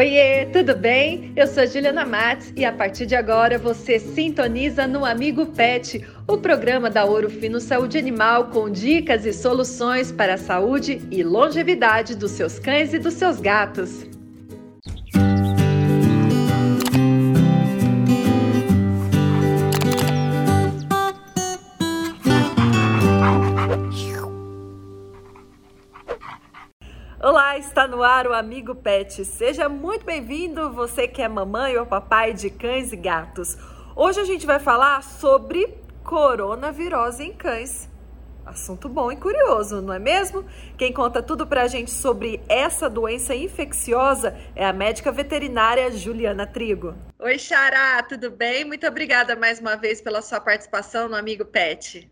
Oiê, tudo bem? Eu sou Juliana Matos e a partir de agora você sintoniza no Amigo Pet, o programa da Ouro Fino Saúde Animal com dicas e soluções para a saúde e longevidade dos seus cães e dos seus gatos. No ar o Amigo Pet. Seja muito bem-vindo, você que é mamãe ou papai de cães e gatos. Hoje a gente vai falar sobre coronavirose em cães. Assunto bom e curioso, não é mesmo? Quem conta tudo pra gente sobre essa doença infecciosa é a médica veterinária Juliana Trigo. Oi, Xará, tudo bem? Muito obrigada mais uma vez pela sua participação no Amigo Pet.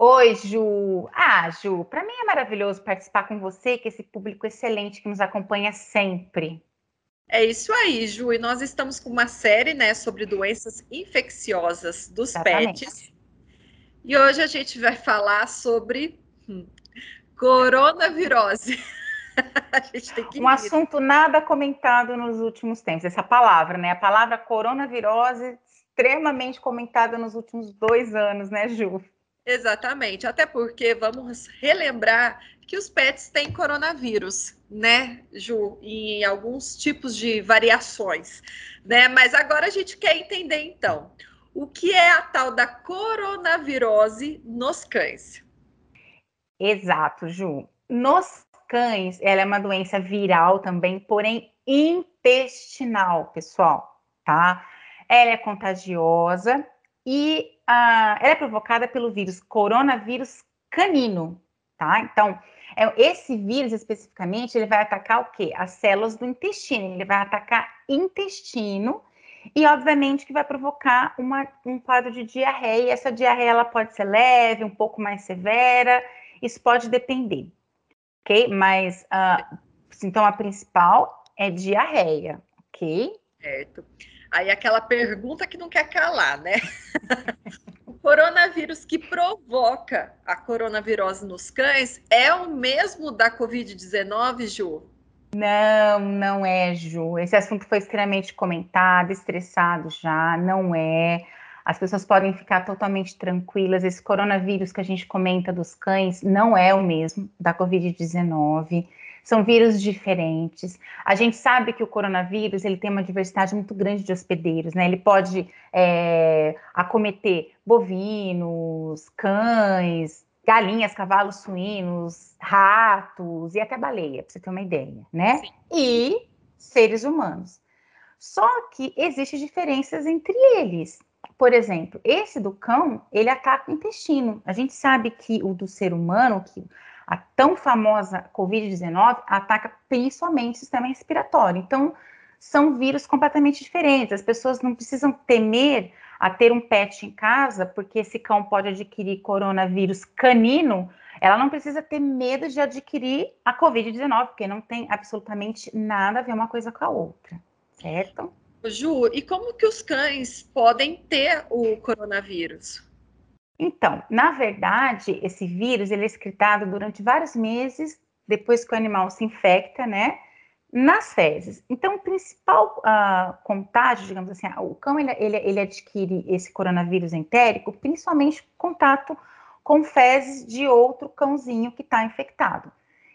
Oi, Ju. Ah, Ju, para mim é maravilhoso participar com você, que esse público excelente que nos acompanha sempre. É isso aí, Ju. E nós estamos com uma série, né, sobre doenças infecciosas dos Exatamente. pets. E hoje a gente vai falar sobre hum, coronavirose. um assunto nada comentado nos últimos tempos. Essa palavra, né? A palavra coronavirose extremamente comentada nos últimos dois anos, né, Ju? Exatamente, até porque vamos relembrar que os pets têm coronavírus, né, Ju, em alguns tipos de variações, né? Mas agora a gente quer entender então o que é a tal da coronavirose nos cães. Exato, Ju. Nos cães, ela é uma doença viral também, porém intestinal, pessoal, tá? Ela é contagiosa e ah, ela é provocada pelo vírus coronavírus canino, tá? Então, é, esse vírus especificamente, ele vai atacar o quê? As células do intestino, ele vai atacar intestino e, obviamente, que vai provocar uma, um quadro de diarreia. Essa diarreia, ela pode ser leve, um pouco mais severa, isso pode depender, ok? Mas uh, o sintoma principal é diarreia, ok? Certo. Aí aquela pergunta que não quer calar, né? o coronavírus que provoca a coronavirose nos cães é o mesmo da Covid-19, Ju? Não, não é, Ju. Esse assunto foi extremamente comentado, estressado já, não é. As pessoas podem ficar totalmente tranquilas. Esse coronavírus que a gente comenta dos cães não é o mesmo da Covid-19 são vírus diferentes. A gente sabe que o coronavírus ele tem uma diversidade muito grande de hospedeiros, né? Ele pode é, acometer bovinos, cães, galinhas, cavalos, suínos, ratos e até baleia, para você ter uma ideia, né? Sim. E seres humanos. Só que existem diferenças entre eles. Por exemplo, esse do cão, ele ataca o intestino. A gente sabe que o do ser humano, que a tão famosa Covid-19 ataca principalmente o sistema respiratório. Então, são vírus completamente diferentes. As pessoas não precisam temer a ter um pet em casa, porque esse cão pode adquirir coronavírus canino. Ela não precisa ter medo de adquirir a Covid-19, porque não tem absolutamente nada a ver uma coisa com a outra, certo? Ju, e como que os cães podem ter o coronavírus? Então, na verdade, esse vírus ele é excretado durante vários meses depois que o animal se infecta, né? Nas fezes. Então, o principal uh, contágio, digamos assim, o cão ele, ele, ele adquire esse coronavírus entérico, principalmente contato com fezes de outro cãozinho que está infectado.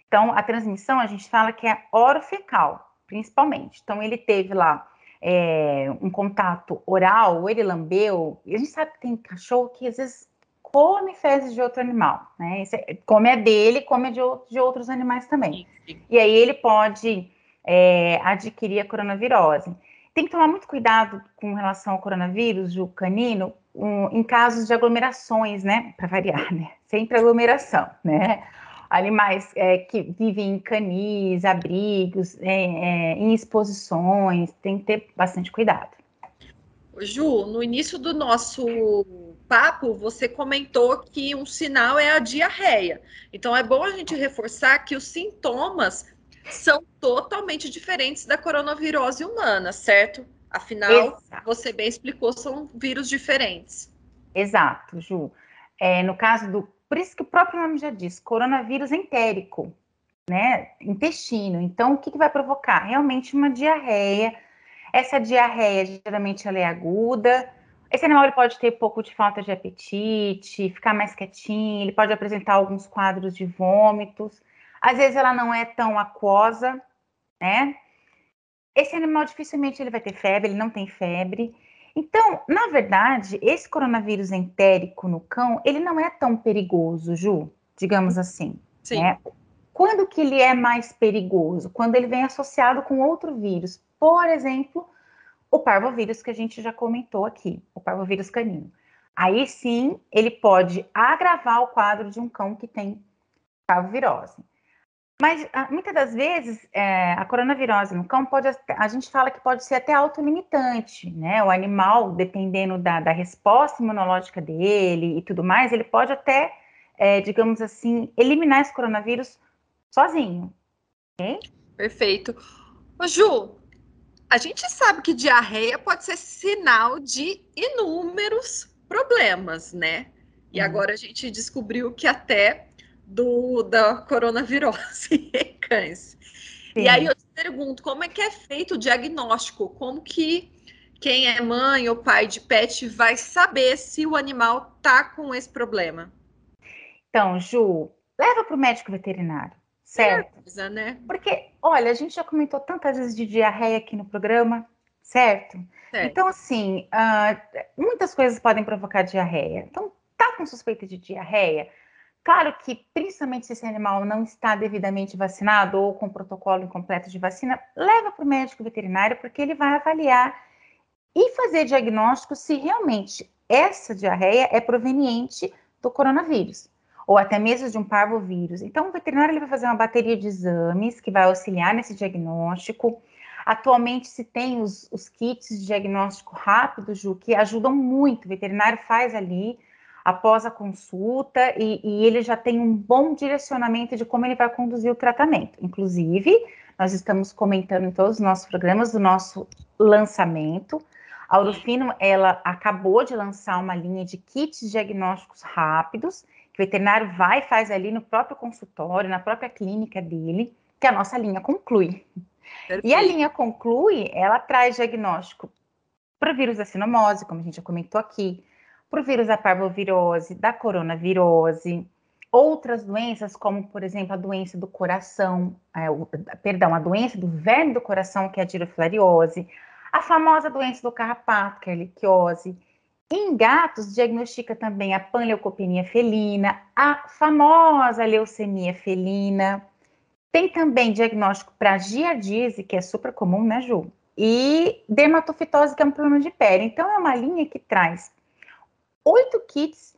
Então, a transmissão a gente fala que é orofecal, principalmente. Então, ele teve lá é, um contato oral, ele lambeu. A gente sabe que tem cachorro que às vezes come fezes de outro animal, né? É, come a dele, come a de, de outros animais também. Sim, sim. E aí ele pode é, adquirir a coronavirose. Tem que tomar muito cuidado com relação ao coronavírus, o canino, um, em casos de aglomerações, né? Para variar, né? Sempre aglomeração, né? Animais é, que vivem em canis, abrigos, é, é em exposições, tem que ter bastante cuidado. Ju, no início do nosso papo, você comentou que um sinal é a diarreia. Então, é bom a gente reforçar que os sintomas são totalmente diferentes da coronavirose humana, certo? Afinal, Exato. você bem explicou, são vírus diferentes. Exato, Ju. É, no caso do. Por isso que o próprio nome já diz, coronavírus entérico. né, intestino. Então, o que, que vai provocar? Realmente uma diarreia. Essa diarreia, geralmente, ela é aguda. Esse animal ele pode ter pouco de falta de apetite, ficar mais quietinho, ele pode apresentar alguns quadros de vômitos. Às vezes ela não é tão aquosa, né? Esse animal dificilmente ele vai ter febre, ele não tem febre. Então, na verdade, esse coronavírus entérico no cão, ele não é tão perigoso, Ju, digamos assim. Sim. Né? Quando que ele é mais perigoso? Quando ele vem associado com outro vírus. Por exemplo, o parvovírus que a gente já comentou aqui, o parvovírus canino. Aí sim, ele pode agravar o quadro de um cão que tem parvovirose. Mas ah, muitas das vezes é, a coronavirose no cão pode, a gente fala que pode ser até autolimitante, né? O animal, dependendo da, da resposta imunológica dele e tudo mais, ele pode até, é, digamos assim, eliminar esse coronavírus sozinho. Okay? Perfeito. Ô, Ju, a gente sabe que diarreia pode ser sinal de inúmeros problemas, né? E uhum. agora a gente descobriu que até do da coronavirose em cães. Sim. E aí eu te pergunto, como é que é feito o diagnóstico? Como que quem é mãe ou pai de pet vai saber se o animal tá com esse problema? Então, Ju, leva para o médico veterinário, certo? Né? Porque, olha, a gente já comentou tantas vezes de diarreia aqui no programa, certo? certo. Então, assim, uh, muitas coisas podem provocar diarreia. Então, tá com suspeita de diarreia? Claro que, principalmente se esse animal não está devidamente vacinado ou com protocolo incompleto de vacina, leva para o médico veterinário, porque ele vai avaliar e fazer diagnóstico se realmente essa diarreia é proveniente do coronavírus, ou até mesmo de um parvovírus. Então, o veterinário ele vai fazer uma bateria de exames que vai auxiliar nesse diagnóstico. Atualmente se tem os, os kits de diagnóstico rápido, Ju, que ajudam muito. O veterinário faz ali após a consulta e, e, ele já tem um bom direcionamento de como ele vai conduzir o tratamento. Inclusive, nós estamos comentando em todos os nossos programas do nosso lançamento. A Urufino, ela acabou de lançar uma linha de kits diagnósticos rápidos, que o veterinário vai e faz ali no próprio consultório, na própria clínica dele, que a nossa linha conclui. Perfeito. E a linha conclui, ela traz diagnóstico para o vírus da sinomose, como a gente já comentou aqui, para o vírus da parvovirose, da coronavirose, outras doenças, como, por exemplo, a doença do coração, é, o, perdão, a doença do verme do coração, que é a dirofilariose, a famosa doença do carrapato, que é a erliquiose. Em gatos, diagnostica também a panleucopenia felina, a famosa leucemia felina. Tem também diagnóstico para giardíase, que é super comum, né, Ju? E dermatofitose, que é um problema de pele. Então, é uma linha que traz oito kits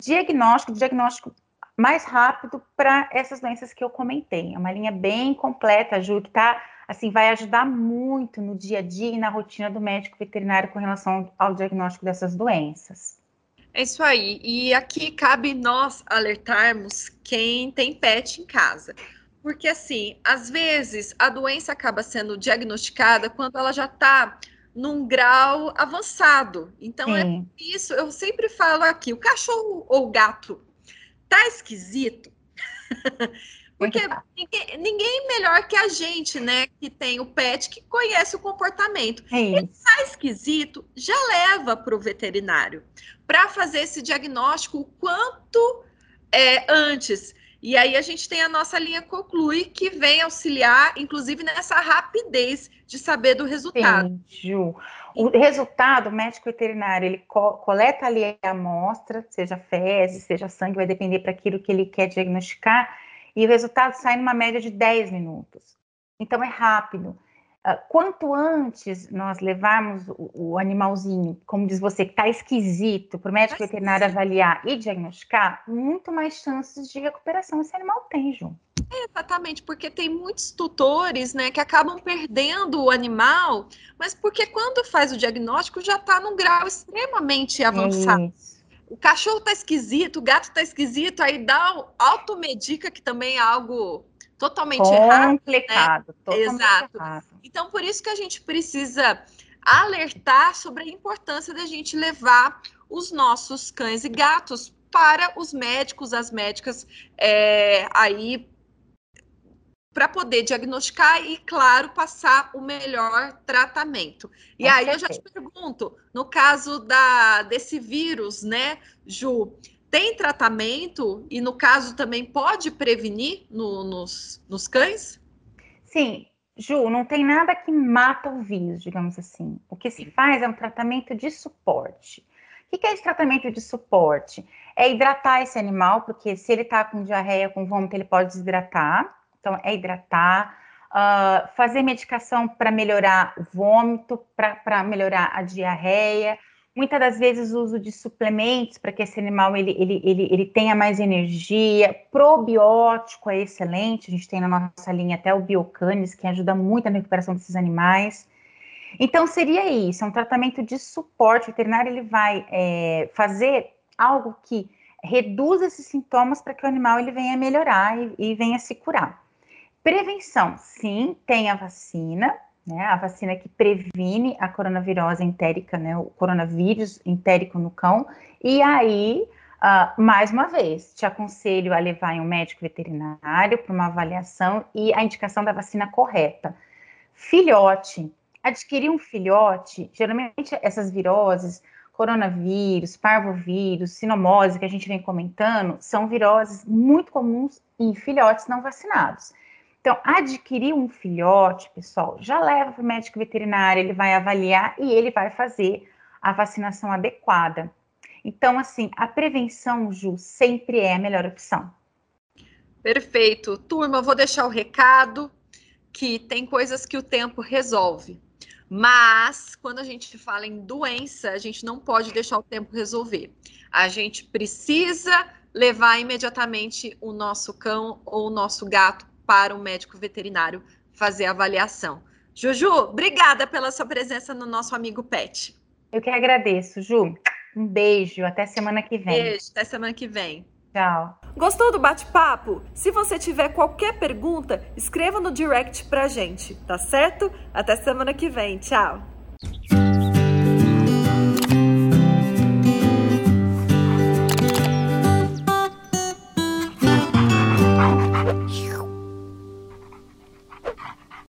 diagnóstico, diagnóstico mais rápido para essas doenças que eu comentei. É uma linha bem completa, Ju, que tá, assim, vai ajudar muito no dia a dia e na rotina do médico veterinário com relação ao diagnóstico dessas doenças. É isso aí. E aqui cabe nós alertarmos quem tem pet em casa. Porque, assim, às vezes a doença acaba sendo diagnosticada quando ela já está num grau avançado. Então é Sim. é isso, eu sempre falo aqui, o cachorro ou o gato tá esquisito. Porque ninguém, ninguém, melhor que a gente, né, que tem o pet, que conhece o comportamento. É Ele tá esquisito, já leva para o veterinário para fazer esse diagnóstico o quanto é, antes. E aí a gente tem a nossa linha Conclui, que vem auxiliar, inclusive, nessa rapidez de saber do resultado. Ju. O resultado, o médico veterinário, ele co coleta ali a amostra, seja fezes, seja sangue, vai depender para aquilo que ele quer diagnosticar, e o resultado sai numa média de 10 minutos. Então é rápido. Ah, quanto antes nós levarmos o, animalzinho, como diz você, que está esquisito, para o médico veterinário avaliar e diagnosticar, muito mais chances de recuperação esse animal tem, Ju. É, exatamente, porque tem muitos tutores, né, que acabam perdendo o animal, mas porque quando faz o diagnóstico já está num grau extremamente avançado. É o cachorro está esquisito, o gato está esquisito, aí dá automedica, que também é algo totalmente errado. Complicado, né? totalmente Exato. Errado. Então, por isso que a gente precisa alertar sobre a importância da gente levar os nossos cães e gatos para os médicos, as médicas é, aí para poder diagnosticar e, claro, passar o melhor tratamento. E Com aí certeza. eu já te pergunto, no caso da, desse vírus, né, Ju, tem tratamento e, no caso, também pode prevenir no, nos, nos cães? Sim, Ju, não tem nada que mata o vírus, digamos assim. O que se faz é um tratamento de suporte. O que é esse tratamento de suporte? É hidratar esse animal, porque se ele está com diarreia, com vômito, ele pode desidratar. Então, é hidratar, uh, fazer medicação para melhorar o vômito, para melhorar a diarreia. Muitas das vezes o uso de suplementos para que esse animal ele, ele, ele, ele tenha mais energia. Probiótico é excelente, a gente tem na nossa linha até o Biocanis, que ajuda muito na recuperação desses animais. Então, seria isso, é um tratamento de suporte. O veterinário ele vai é, fazer algo que reduza esses sintomas para que o animal ele venha melhorar e, e venha se curar. Prevenção, sim, tem a vacina, né? A vacina que previne a coronavirose entérica, né? O coronavírus entérico no cão. E aí, uh, mais uma vez, te aconselho a levar em um médico veterinário para uma avaliação e a indicação da vacina correta. Filhote, adquirir um filhote, geralmente essas viroses, coronavírus, parvovírus, sinomose, que a gente vem comentando, são viroses muito comuns em filhotes não vacinados. Então, adquirir um filhote, pessoal, já leva para o médico veterinário, ele vai avaliar e ele vai fazer a vacinação adequada. Então, assim, a prevenção, Ju, sempre é a melhor opção. Perfeito. Turma, vou deixar o recado que tem coisas que o tempo resolve. Mas, quando a gente fala em doença, a gente não pode deixar o tempo resolver. A gente precisa levar imediatamente o nosso cão ou o nosso gato para o médico veterinário fazer a avaliação. Juju, obrigada pela sua presença no nosso amigo Pet. Eu que agradeço, Ju. Um beijo, até semana que vem. Beijo, até semana que vem. Tchau. Gostou do bate-papo? Se você tiver qualquer pergunta, escreva no direct pra gente, tá certo? Até semana que vem. Tchau.